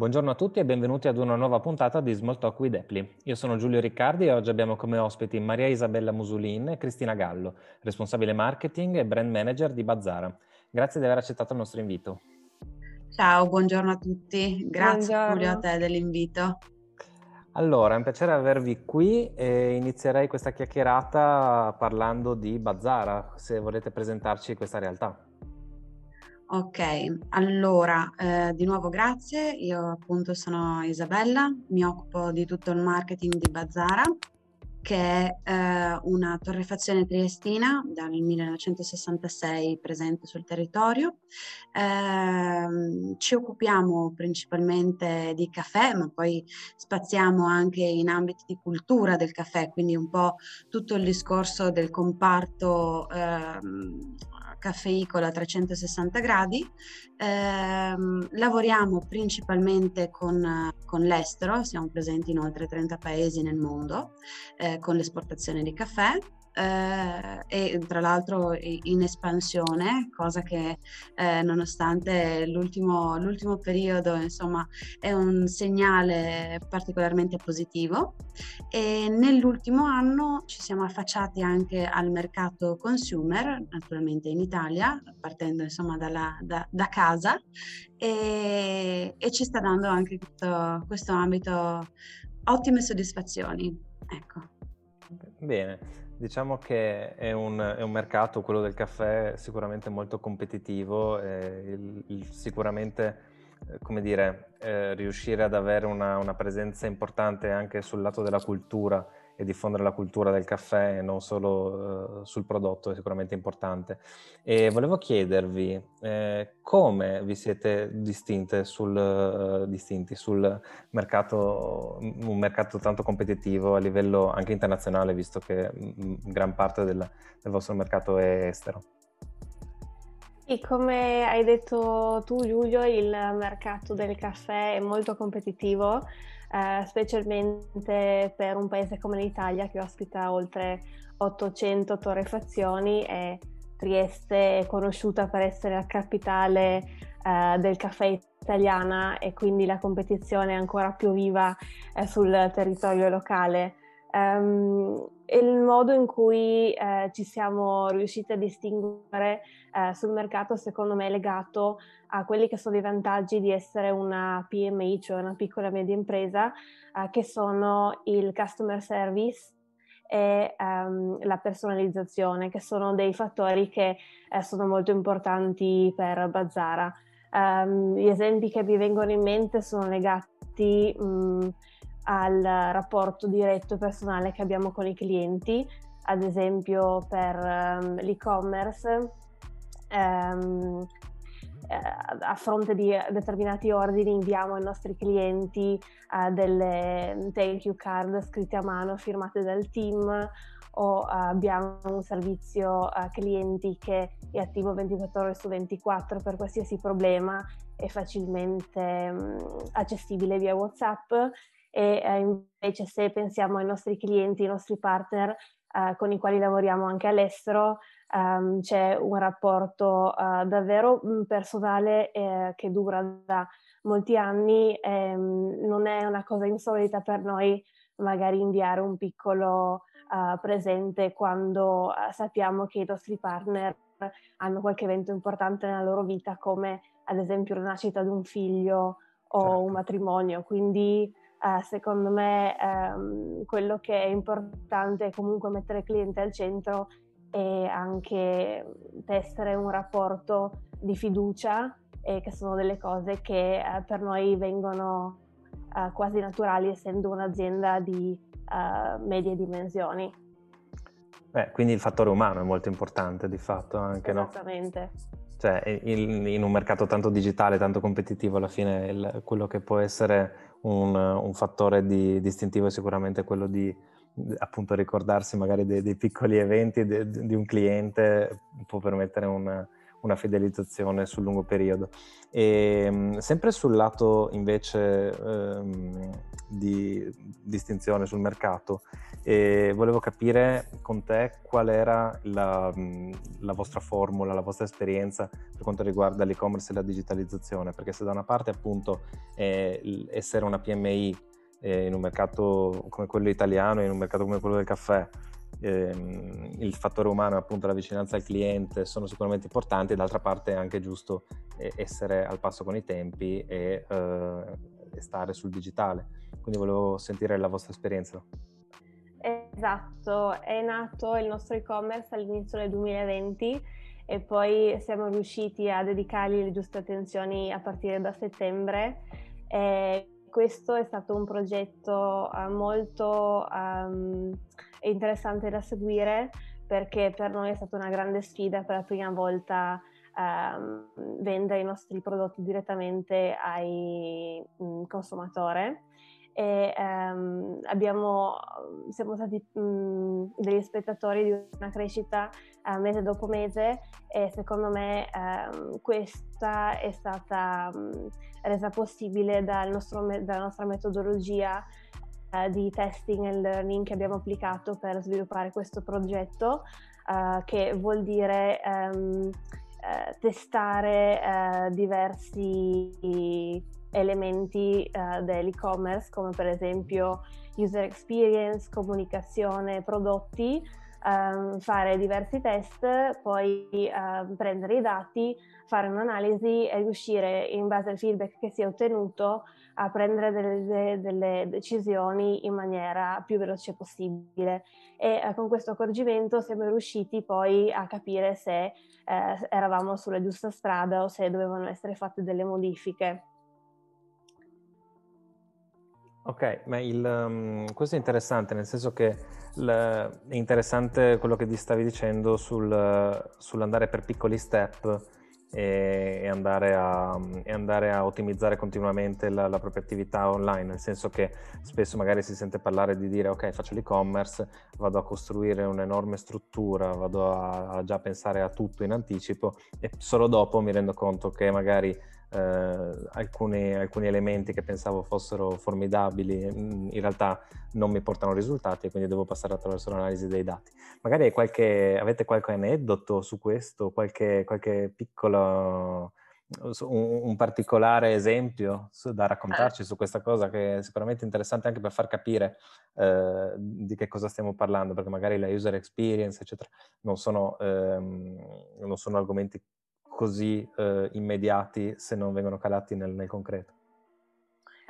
Buongiorno a tutti e benvenuti ad una nuova puntata di Small Talk with Apply. Io sono Giulio Riccardi e oggi abbiamo come ospiti Maria Isabella Musulin e Cristina Gallo, responsabile marketing e brand manager di Bazzara. Grazie di aver accettato il nostro invito. Ciao, buongiorno a tutti. Grazie buongiorno. Giulio a te dell'invito. Allora, è un piacere avervi qui e inizierei questa chiacchierata parlando di Bazzara, se volete presentarci questa realtà. Ok, allora eh, di nuovo grazie, io appunto sono Isabella, mi occupo di tutto il marketing di Bazzara, che è eh, una torrefazione triestina dal 1966 presente sul territorio. Eh, ci occupiamo principalmente di caffè, ma poi spaziamo anche in ambiti di cultura del caffè, quindi un po' tutto il discorso del comparto ehm, caffeicola a 360 gradi. Eh, lavoriamo principalmente con, con, l'estero, siamo presenti in oltre 30 paesi nel mondo eh, con l'esportazione di caffè eh, e tra l'altro in espansione, cosa che eh, nonostante l'ultimo, l'ultimo periodo insomma è un segnale particolarmente positivo e nell'ultimo anno ci siamo affacciati anche al mercato consumer, naturalmente in Italia, partendo insomma dalla, da, da casa e, e, ci sta dando anche questo, questo ambito ottime soddisfazioni. Ecco. Bene, Diciamo che è un, è un, mercato, quello del caffè, sicuramente molto competitivo, il, il, sicuramente, eh, come dire, eh, riuscire ad avere una, una, presenza importante anche sul lato della cultura e diffondere la cultura del caffè e non solo uh, sul prodotto è sicuramente importante. E volevo chiedervi eh, come vi siete distinte sul, uh, distinti sul mercato, un mercato tanto competitivo a livello anche internazionale, visto che m- gran parte del, del vostro mercato è estero. E come hai detto tu Giulio, il mercato del caffè è molto competitivo eh, specialmente per un paese come l'Italia che ospita oltre 800 torrefazioni e Trieste è conosciuta per essere la capitale eh, del caffè italiana e quindi la competizione è ancora più viva eh, sul territorio locale. Um, il modo in cui eh, ci siamo riusciti a distinguere eh, sul mercato secondo me è legato a quelli che sono i vantaggi di essere una PMI, cioè una piccola e media impresa, eh, che sono il customer service e um, la personalizzazione, che sono dei fattori che eh, sono molto importanti per Bazzara. Um, gli esempi che mi vengono in mente sono legati mh, al rapporto diretto e personale che abbiamo con i clienti, ad esempio per um, l'e-commerce. Um, a fronte di determinati ordini inviamo ai nostri clienti uh, delle thank you card scritte a mano firmate dal team o uh, abbiamo un servizio uh, clienti che è attivo 24 ore su 24 per qualsiasi problema è facilmente um, accessibile via WhatsApp e eh, invece se pensiamo ai nostri clienti, ai nostri partner eh, con i quali lavoriamo anche all'estero, ehm, c'è un rapporto eh, davvero mm, personale eh, che dura da molti anni, ehm, non è una cosa insolita per noi magari inviare un piccolo uh, presente quando uh, sappiamo che i nostri partner hanno qualche evento importante nella loro vita, come ad esempio la nascita di un figlio o certo. un matrimonio. Quindi eh, secondo me ehm, quello che è importante è comunque mettere il cliente al centro e anche testare un rapporto di fiducia e che sono delle cose che eh, per noi vengono eh, quasi naturali essendo un'azienda di eh, medie dimensioni. Beh, quindi il fattore umano è molto importante di fatto anche, Esattamente. no? Cioè, in, in, un mercato tanto digitale, tanto competitivo, alla fine il, quello che può essere un, un fattore di, distintivo è sicuramente quello di appunto ricordarsi magari dei, dei piccoli eventi de, di un cliente può permettere una, una fidelizzazione sul lungo periodo. E, sempre sul lato invece ehm, di distinzione sul mercato. E volevo capire con te qual era la, la, vostra formula, la vostra esperienza per quanto riguarda l'e-commerce e la digitalizzazione, perché se da una parte appunto è essere una PMI eh, in un mercato come quello italiano, in un mercato come quello del caffè, ehm, il fattore umano e appunto la vicinanza al cliente sono sicuramente importanti, d'altra parte è anche giusto eh, essere al passo con i tempi e, eh, e stare sul digitale. Quindi volevo sentire la vostra esperienza. Esatto, è nato il nostro e-commerce all'inizio del 2020 e poi siamo riusciti a dedicargli le giuste attenzioni a partire da settembre. E questo è stato un progetto uh, molto um, interessante da seguire perché per noi è stata una grande sfida per la prima volta um, vendere i nostri prodotti direttamente ai um, consumatore. E um, abbiamo, siamo stati um, degli spettatori di una crescita uh, mese dopo mese e secondo me um, questa è stata resa possibile dal nostro, dalla nostra metodologia uh, di testing and learning che abbiamo applicato per sviluppare questo progetto uh, che vuol dire uh, testare diversi elementi uh, dell'e-commerce come per esempio user experience, comunicazione, prodotti, um, fare diversi test, poi uh, prendere i dati, fare un'analisi e riuscire in base al feedback che si è ottenuto a prendere delle, delle decisioni in maniera più veloce possibile. E uh, con questo accorgimento siamo riusciti poi a capire se eh, eravamo sulla giusta strada o se dovevano essere fatte delle modifiche. Ok, ma il, um, questo è interessante, nel senso che l, è interessante quello che ti stavi dicendo sul, sull'andare per piccoli step e, e, andare a, e, andare a, ottimizzare continuamente la, la, propria attività online, nel senso che spesso magari si sente parlare di dire ok faccio l'e-commerce, vado a costruire un'enorme struttura, vado a, a già pensare a tutto in anticipo e solo dopo mi rendo conto che magari eh, alcuni, alcuni, elementi che pensavo fossero formidabili mm, in realtà non mi portano risultati e quindi devo passare attraverso l'analisi dei dati. Magari qualche, avete qualche aneddoto su questo, qualche, qualche piccolo un, un, particolare esempio da raccontarci su questa cosa che è sicuramente interessante anche per far capire eh, di che cosa stiamo parlando, perché magari la user experience, eccetera, non sono, ehm, non sono argomenti così eh, immediati se non vengono calati nel, nel concreto.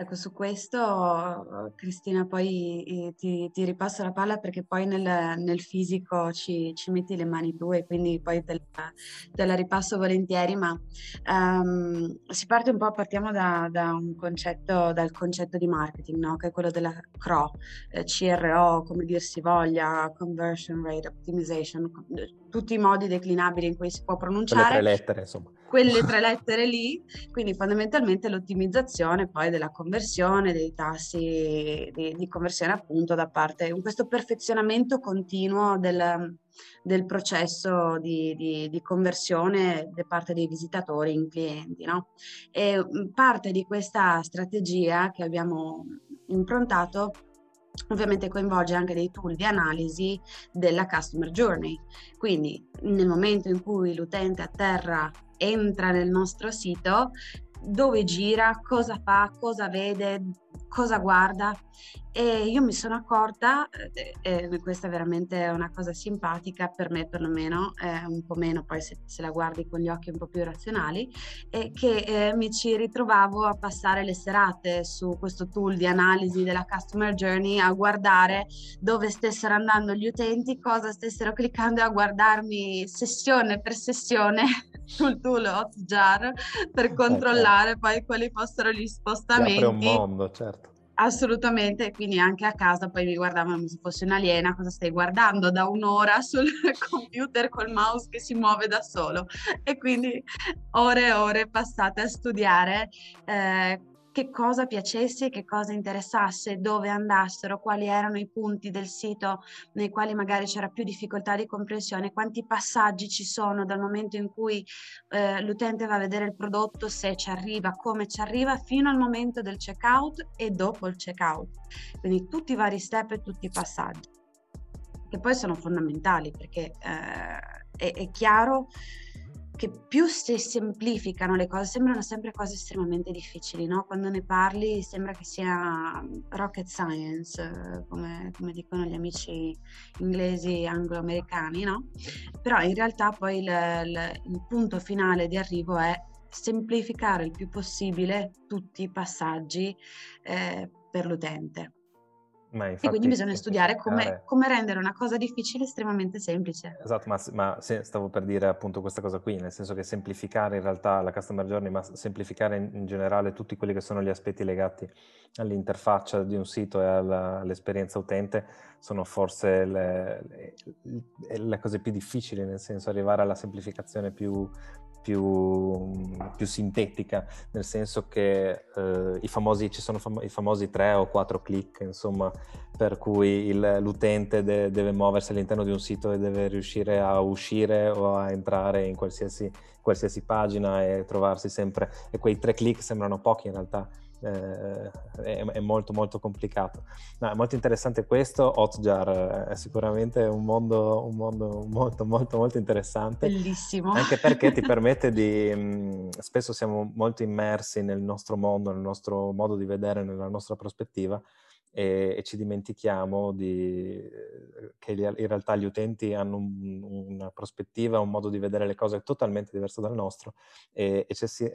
Ecco, su questo Cristina poi eh, ti, ti, ripasso la palla perché poi nel, nel fisico ci, ci, metti le mani tu e quindi poi te la, te la ripasso volentieri, ma um, si parte un po', partiamo da, da, un concetto, dal concetto di marketing, no? che è quello della CRO, eh, CRO, come dir si voglia, Conversion Rate Optimization, tutti i modi declinabili in cui si può pronunciare. Quelle tre lettere, insomma. Quelle tre lettere lì, quindi fondamentalmente l'ottimizzazione poi della conversione, dei tassi di, di conversione appunto da parte, questo perfezionamento continuo del, del processo di, di, di, conversione da parte dei visitatori in clienti. No? E parte di questa strategia che abbiamo improntato ovviamente coinvolge anche dei tool di analisi della customer journey. Quindi nel momento in cui l'utente a terra entra nel nostro sito, dove gira, cosa fa, cosa vede, cosa guarda e io mi sono accorta, eh, eh, questa è veramente una cosa simpatica per me perlomeno, eh, un po' meno poi se, se, la guardi con gli occhi un po' più razionali, è che eh, mi ci ritrovavo a passare le serate su questo tool di analisi della customer journey a guardare dove stessero andando gli utenti, cosa stessero cliccando e a guardarmi sessione per sessione sul tool Hotjar per controllare poi quali fossero gli spostamenti. Ti apre un mondo, certo Assolutamente, quindi anche a casa poi mi guardavano come se fossi un'aliena, cosa stai guardando da un'ora sul computer col mouse che si muove da solo. E quindi ore e ore passate a studiare eh, che cosa piacesse, che cosa interessasse, dove andassero, quali erano i punti del sito nei quali magari c'era più difficoltà di comprensione, quanti passaggi ci sono dal momento in cui eh, l'utente va a vedere il prodotto, se ci arriva, come ci arriva, fino al momento del checkout e dopo il checkout. Quindi tutti i vari step e tutti i passaggi, che poi sono fondamentali perché eh, è, è chiaro che più si semplificano le cose, sembrano sempre cose estremamente difficili, no? Quando ne parli sembra che sia rocket science, come, come dicono gli amici inglesi anglo-americani, no? Però in realtà poi il, il, il punto finale di arrivo è semplificare il più possibile tutti i passaggi eh, per l'utente. Ma e quindi bisogna studiare come, come, rendere una cosa difficile estremamente semplice. Esatto, ma, ma se, stavo per dire appunto questa cosa qui, nel senso che semplificare in realtà la customer journey, ma semplificare in, in generale tutti quelli che sono gli aspetti legati all'interfaccia di un sito e alla, all'esperienza utente sono forse le, le, le, cose più difficili, nel senso arrivare alla semplificazione più, più, più, sintetica, nel senso che eh, i famosi, ci sono fam- i famosi tre o quattro click, insomma, per cui il, l'utente de- deve muoversi all'interno di un sito e deve riuscire a uscire o a entrare in qualsiasi, qualsiasi pagina e trovarsi sempre, e quei tre click sembrano pochi in realtà eh, è, è, molto molto complicato. No, è molto interessante questo, Hotjar eh, è sicuramente un mondo, un mondo molto molto molto interessante. Bellissimo. Anche perché ti permette di... Mh, mm, spesso siamo molto immersi nel nostro mondo, nel nostro modo di vedere, nella nostra prospettiva e, e ci dimentichiamo di, eh, che in realtà gli utenti hanno un, una prospettiva, un modo di vedere le cose totalmente diverso dal nostro e, e ci, si,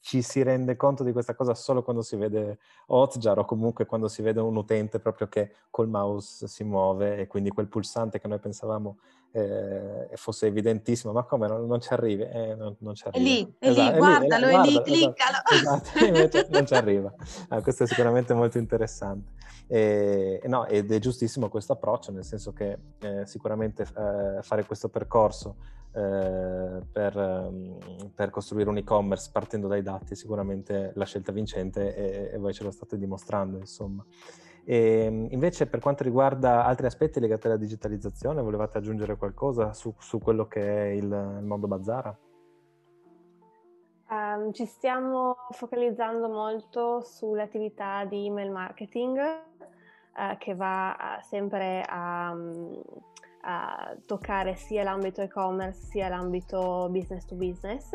ci, si, rende conto di questa cosa solo quando si vede Hotjar o comunque quando si vede un utente proprio che col mouse si muove e quindi quel pulsante che noi pensavamo eh, fosse evidentissimo, ma come non, non ci arrivi? Eh, non, non ci arriva. È lì, è esatto, lì, guardalo, è lì, è lì esatto, cliccalo. Esatto, invece non ci arriva. Ah, questo è sicuramente molto interessante. E, no, ed è giustissimo questo approccio, nel senso che eh, sicuramente eh, fare questo percorso eh, per, um, per, costruire un e-commerce partendo dai dati è sicuramente la scelta vincente e, e voi ce lo state dimostrando, insomma. E ehm, invece per quanto riguarda altri aspetti legati alla digitalizzazione, volevate aggiungere qualcosa su, su quello che è il, il mondo Bazzara? Um, ci stiamo focalizzando molto sull'attività di email marketing uh, che va uh, sempre a, um, a, toccare sia l'ambito e-commerce sia l'ambito business to business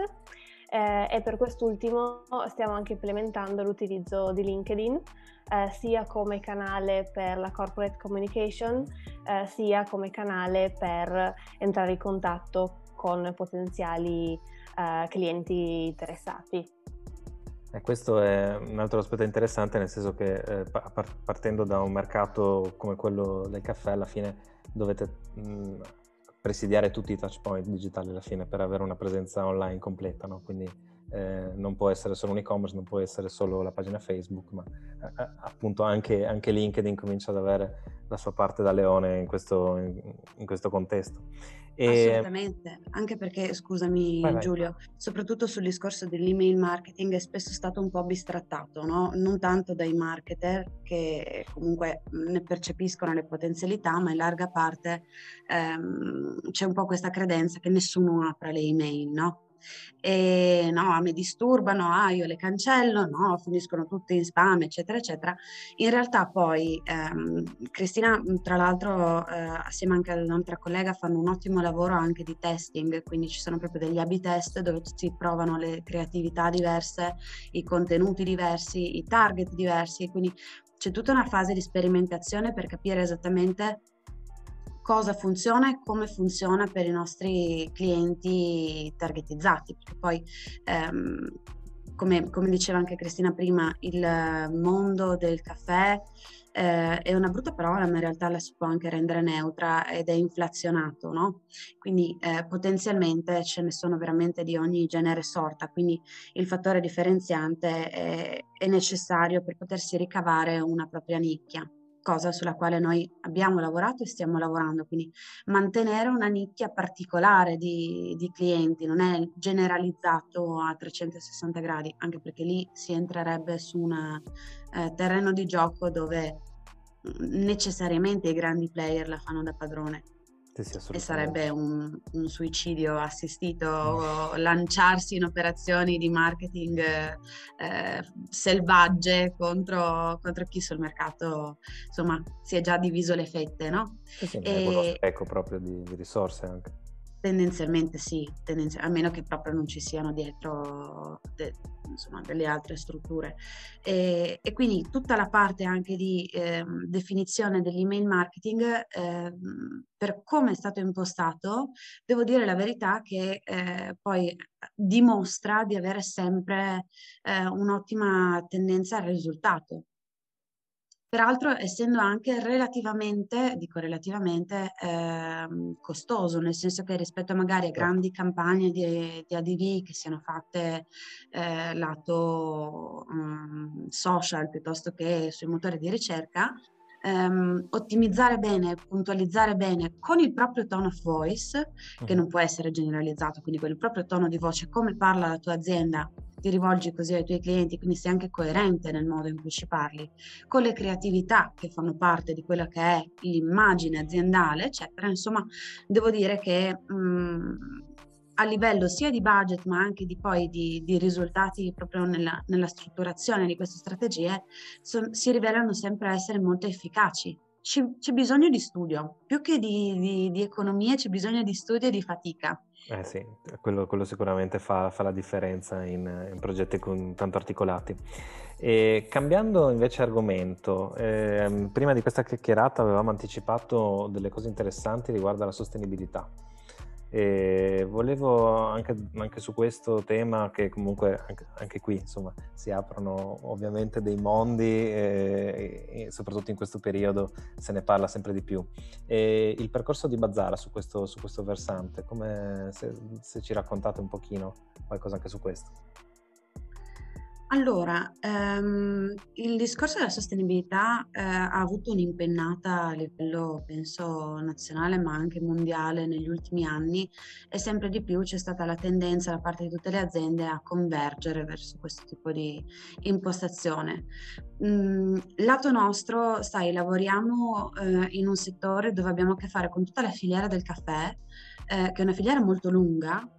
eh, e per quest'ultimo stiamo anche implementando l'utilizzo di LinkedIn eh, sia come canale per la corporate communication eh, sia come canale per entrare in contatto con potenziali eh, clienti interessati. E questo è un altro aspetto interessante, nel senso che eh, partendo da un mercato come quello del caffè, alla fine dovete mh, presidiare tutti i touch point digitali alla fine per avere una presenza online completa, no? quindi eh, non può essere solo un e-commerce, non può essere solo la pagina Facebook, ma eh, eh, appunto anche, anche, LinkedIn comincia ad avere la sua parte da leone in questo, in, in questo contesto. E... Assolutamente, anche perché, scusami vai, vai. Giulio, soprattutto sul discorso dell'email marketing è spesso stato un po' bistrattato, no? non tanto dai marketer che comunque ne percepiscono le potenzialità, ma in larga parte ehm, c'è un po' questa credenza che nessuno apra le email, no? E no, mi disturbano, ah, io le cancello, no, finiscono tutte in spam, eccetera, eccetera. In realtà poi ehm, Cristina, tra l'altro, eh, assieme anche ad un'altra collega, fanno un ottimo lavoro anche di testing, quindi ci sono proprio degli A-B test dove si provano le creatività diverse, i contenuti diversi, i target diversi, quindi c'è tutta una fase di sperimentazione per capire esattamente cosa funziona e come funziona per i nostri clienti targetizzati, perché poi ehm, come, come, diceva anche Cristina prima, il mondo del caffè eh, è una brutta parola, ma in realtà la si può anche rendere neutra ed è inflazionato, no? Quindi eh, potenzialmente ce ne sono veramente di ogni genere sorta, quindi il fattore differenziante è, è necessario per potersi ricavare una propria nicchia. Cosa sulla quale noi abbiamo lavorato e stiamo lavorando, quindi mantenere una nicchia particolare di, di clienti, non è generalizzato a 360 gradi, anche perché lì si entrerebbe su un eh, terreno di gioco dove mm, necessariamente i grandi player la fanno da padrone. Sì, sì, e sarebbe un, un, suicidio assistito lanciarsi in operazioni di marketing eh, selvagge contro, contro, chi sul mercato insomma si è già diviso le fette, no? Sì, sì, e... uno spreco proprio di, di risorse anche. Tendenzialmente sì, tendenzialmente, a meno che proprio non ci siano dietro de, insomma, delle altre strutture. E, e, quindi tutta la parte anche di eh, definizione dell'email marketing, eh, per come è stato impostato, devo dire la verità che eh, poi dimostra di avere sempre eh, un'ottima tendenza al risultato. Peraltro essendo anche relativamente, dico relativamente, eh, costoso, nel senso che rispetto magari a certo. grandi campagne di, di ADV che siano fatte eh, lato um, social piuttosto che sui motori di ricerca, ehm, ottimizzare bene, puntualizzare bene con il proprio tone of voice, che non può essere generalizzato, quindi con il proprio tono di voce, come parla la tua azienda, ti rivolgi così ai tuoi clienti, quindi sei anche coerente nel modo in cui ci parli, con le creatività che fanno parte di quella che è l'immagine aziendale, eccetera. Insomma, devo dire che mh, mm, a livello sia di budget ma anche di poi di, di risultati proprio nella, nella, strutturazione di queste strategie so, si rivelano sempre essere molto efficaci. C'è, c'è bisogno di studio, più che di, di, di economia c'è bisogno di studio e di fatica. Eh sì, quello, quello sicuramente fa, fa, la differenza in, in, progetti con, tanto articolati. E cambiando invece argomento, eh, prima di questa chiacchierata avevamo anticipato delle cose interessanti riguardo alla sostenibilità. E volevo anche, anche, su questo tema, che comunque anche, anche, qui insomma si aprono ovviamente dei mondi e, e, soprattutto in questo periodo se ne parla sempre di più. E il percorso di Bazzara su questo, su questo versante, come se, se ci raccontate un pochino qualcosa anche su questo. Allora, ehm, il discorso della sostenibilità eh, ha avuto un'impennata a livello, penso, nazionale, ma anche mondiale negli ultimi anni e sempre di più c'è stata la tendenza da parte di tutte le aziende a convergere verso questo tipo di impostazione. Mm, lato nostro, sai, lavoriamo eh, in un settore dove abbiamo a che fare con tutta la filiera del caffè, eh, che è una filiera molto lunga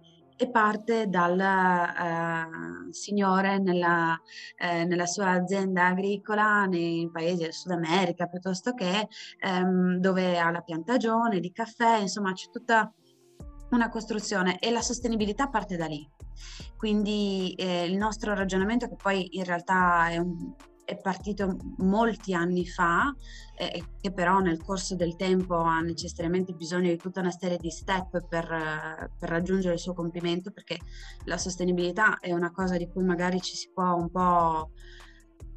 e parte dal uh, signore nella, eh, nella, sua azienda agricola nei paesi del Sud America piuttosto che um, dove ha la piantagione di caffè, insomma c'è tutta una costruzione e la sostenibilità parte da lì. Quindi eh, il nostro ragionamento che poi in realtà è un è partito molti anni fa eh, che però nel corso del tempo ha necessariamente bisogno di tutta una serie di step per, per, raggiungere il suo compimento perché la sostenibilità è una cosa di cui magari ci si può un po'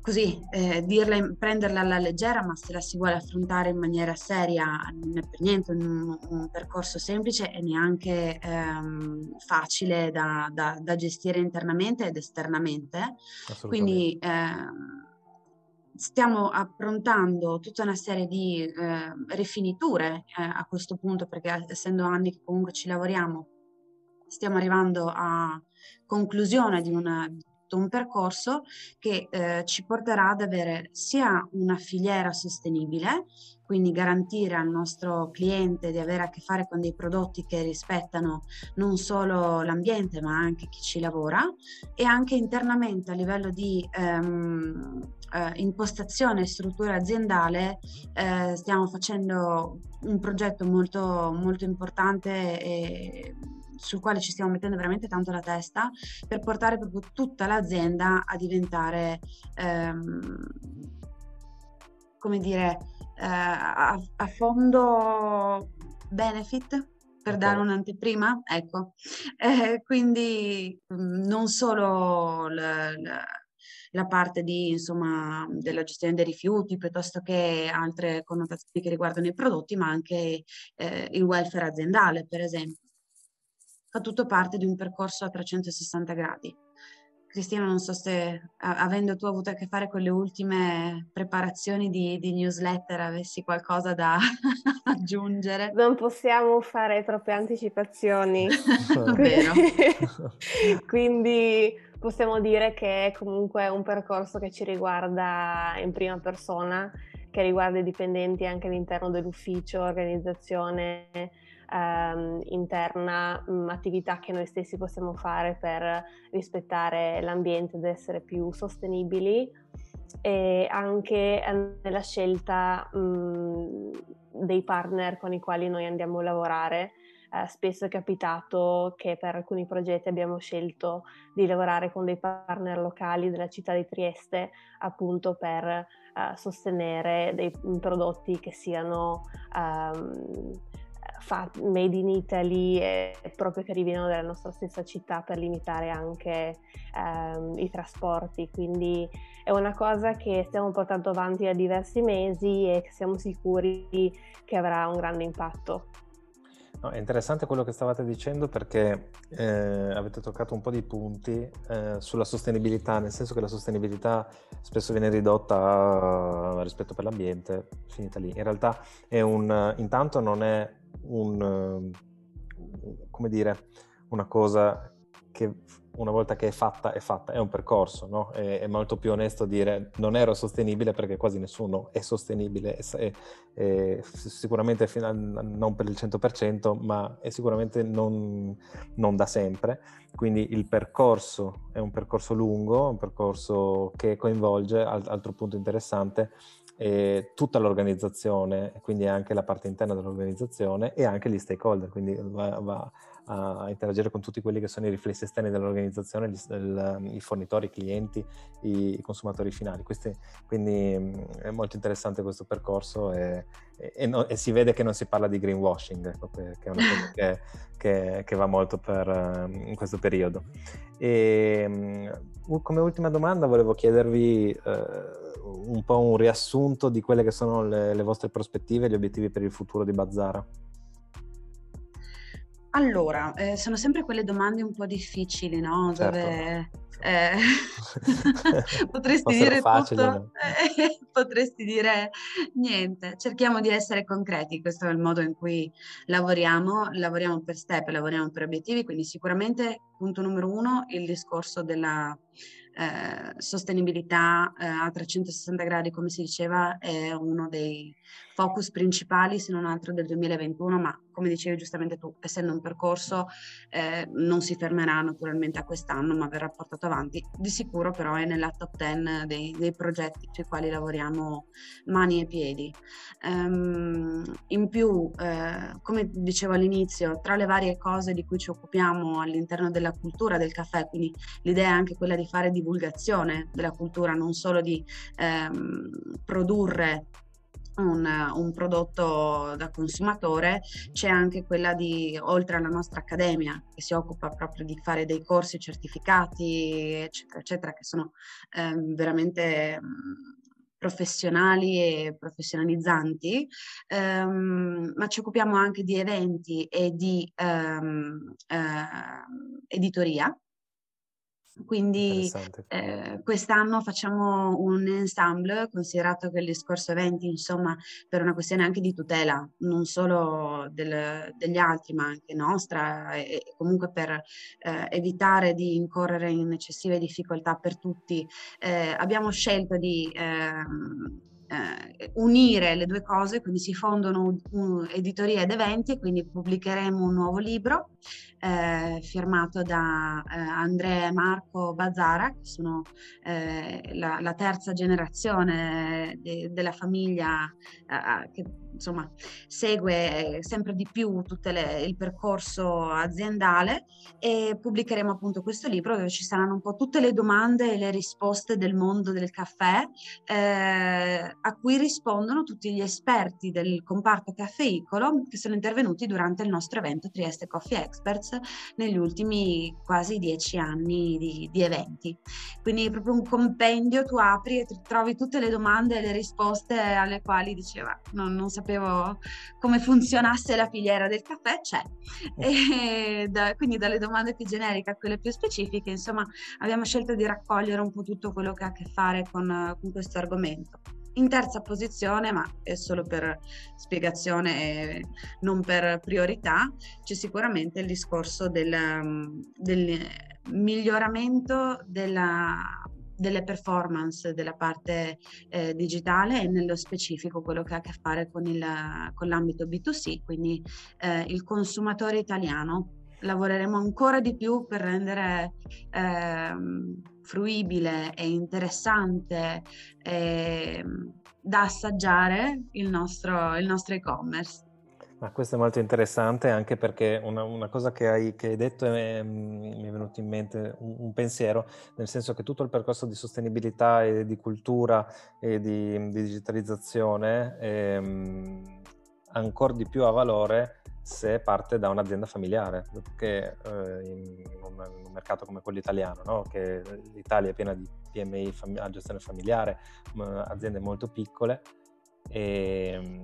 così eh, dirla, prenderla alla leggera ma se la si vuole affrontare in maniera seria non è per niente un, un percorso semplice e neanche ehm, facile da, da, da, gestire internamente ed esternamente. Quindi eh, stiamo approntando tutta una serie di eh, rifiniture eh, a questo punto, perché essendo anni che comunque ci lavoriamo, stiamo arrivando a conclusione di una, un percorso che eh, ci porterà ad avere sia una filiera sostenibile, quindi garantire al nostro cliente di avere a che fare con dei prodotti che rispettano non solo l'ambiente ma anche chi ci lavora e anche internamente a livello di ehm, eh, impostazione e struttura aziendale eh, stiamo facendo un progetto molto, molto importante e sul quale ci stiamo mettendo veramente tanto la testa per portare proprio tutta l'azienda a diventare, ehm, come dire, a, a, fondo benefit per dare un'anteprima, ecco. Eh, quindi mm, non solo la, la, la parte di, insomma, della gestione dei rifiuti piuttosto che altre connotazioni che riguardano i prodotti, ma anche eh, il welfare aziendale, per esempio. Fa tutto parte di un percorso a 360 gradi Cristina, non so se avendo tu avuto a che fare con le ultime preparazioni di, di newsletter avessi qualcosa da aggiungere. Non possiamo fare troppe anticipazioni. Quindi possiamo dire che è comunque un percorso che ci riguarda in prima persona, che riguarda i dipendenti anche all'interno dell'ufficio, organizzazione ehm, interna, mh, mm, attività che noi stessi possiamo fare per rispettare l'ambiente ed essere più sostenibili e anche eh, nella scelta mh, mm, dei partner con i quali noi andiamo a lavorare. Eh, spesso è capitato che per alcuni progetti abbiamo scelto di lavorare con dei partner locali della città di Trieste appunto per eh, sostenere dei prodotti che siano um, made in Italy e proprio che arrivino dalla nostra stessa città per limitare anche ehm, i trasporti. Quindi è una cosa che stiamo portando avanti da diversi mesi e siamo sicuri che avrà un grande impatto. No, è interessante quello che stavate dicendo perché eh, avete toccato un po' di punti eh, sulla sostenibilità, nel senso che la sostenibilità spesso viene ridotta a rispetto per l'ambiente, finita lì. In realtà un, intanto non è un, come dire, una cosa che una volta che è fatta, è fatta, è un percorso, no? è, è, molto più onesto dire non ero sostenibile perché quasi nessuno è sostenibile, è, è, sicuramente a, non per il 100%, ma è sicuramente non, non, da sempre. Quindi il percorso è un percorso lungo, un percorso che coinvolge, altro punto interessante, tutta l'organizzazione, quindi anche la parte interna dell'organizzazione e anche gli stakeholder, quindi va, va a interagire con tutti quelli che sono i riflessi esterni dell'organizzazione, gli, il, i fornitori, i clienti, i, i consumatori finali. Questi, quindi mh, è molto interessante questo percorso e, e, e, no, e, si vede che non si parla di greenwashing, ecco, che è una cosa che, che, che va molto per, uh, in questo periodo. Um, come ultima domanda volevo chiedervi uh, un po' un riassunto di quelle che sono le, le vostre prospettive e gli obiettivi per il futuro di Bazzara. Allora, eh, sono sempre quelle domande un po' difficili, no? Certo. Dove eh, potresti dire facili, tutto, eh, potresti dire niente. Cerchiamo di essere concreti, questo è il modo in cui lavoriamo, lavoriamo per step, lavoriamo per obiettivi, quindi sicuramente punto numero uno il discorso della eh, sostenibilità eh, a 360 gradi, come si diceva, è uno dei focus principali, se non altro del 2021, ma come dicevi giustamente tu, essendo un percorso eh, non si fermerà naturalmente a quest'anno, ma verrà portato avanti. Di sicuro però è nella top 10 dei, dei progetti sui quali lavoriamo mani e piedi. Um, in più, eh, come dicevo all'inizio, tra le varie cose di cui ci occupiamo all'interno della cultura del caffè, quindi l'idea è anche quella di fare divulgazione della cultura, non solo di ehm, produrre un, un, prodotto da consumatore, c'è anche quella di, oltre alla nostra accademia, che si occupa proprio di fare dei corsi certificati, eccetera, eccetera, che sono eh, veramente professionali e professionalizzanti, ehm, ma ci occupiamo anche di eventi e di ehm, eh, editoria quindi eh, quest'anno facciamo un ensemble, considerato che il discorso eventi, insomma, per una questione anche di tutela, non solo del, degli altri, ma anche nostra, e, e comunque per eh, evitare di incorrere in eccessive difficoltà per tutti, eh, abbiamo scelto di ehm, eh, unire le due cose, quindi si fondono un, editoria ed eventi quindi pubblicheremo un nuovo libro eh, firmato da eh, Andrea e Marco Bazzara, che sono eh, la, la, terza generazione de, della famiglia eh, che insomma segue sempre di più tutto il percorso aziendale. E pubblicheremo appunto questo libro dove ci saranno un po' tutte le domande e le risposte del mondo del caffè eh, a cui rispondono tutti gli esperti del comparto caffeicolo che sono intervenuti durante il nostro evento Trieste Coffee Experts negli ultimi quasi dieci anni di, di eventi. Quindi è proprio un compendio, tu apri e trovi tutte le domande e le risposte alle quali diceva non, non sapevo come funzionasse la filiera del caffè, c'è. E da, quindi dalle domande più generiche a quelle più specifiche, insomma, abbiamo scelto di raccogliere un po' tutto quello che ha a che fare con, con questo argomento. In terza posizione, ma è solo per spiegazione e non per priorità, c'è sicuramente il discorso del, del miglioramento della, delle performance della parte eh, digitale e nello specifico quello che ha a che fare con, il, con l'ambito B2C, quindi eh, il consumatore italiano. Lavoreremo ancora di più per rendere eh, fruibile e interessante e da assaggiare il nostro, il nostro e-commerce. Ma questo è molto interessante anche perché una, una cosa che hai, che hai detto è, mm, mi è venuto in mente un, un, pensiero, nel senso che tutto il percorso di sostenibilità e di cultura e di, di digitalizzazione um, ancora di più ha valore se parte da un'azienda familiare, perché eh, in, un, in, un, mercato come quello italiano, no? che l'Italia è piena di PMI fam- a gestione familiare, aziende molto piccole, e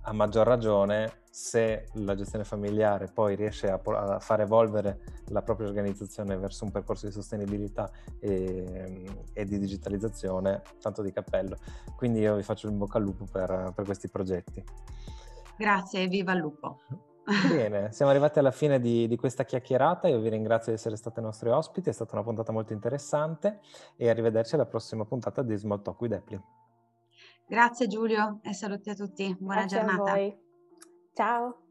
a maggior ragione se la gestione familiare poi riesce a, a, far evolvere la propria organizzazione verso un percorso di sostenibilità e, e, di digitalizzazione, tanto di cappello. Quindi io vi faccio in bocca al lupo per, per questi progetti. Grazie e viva il lupo! Bene, siamo arrivati alla fine di, di, questa chiacchierata. Io vi ringrazio di essere stati nostri ospiti, è stata una puntata molto interessante e arrivederci alla prossima puntata di Small Talk with Apply. Grazie Giulio e saluti a tutti. Buona Grazie giornata. Ciao.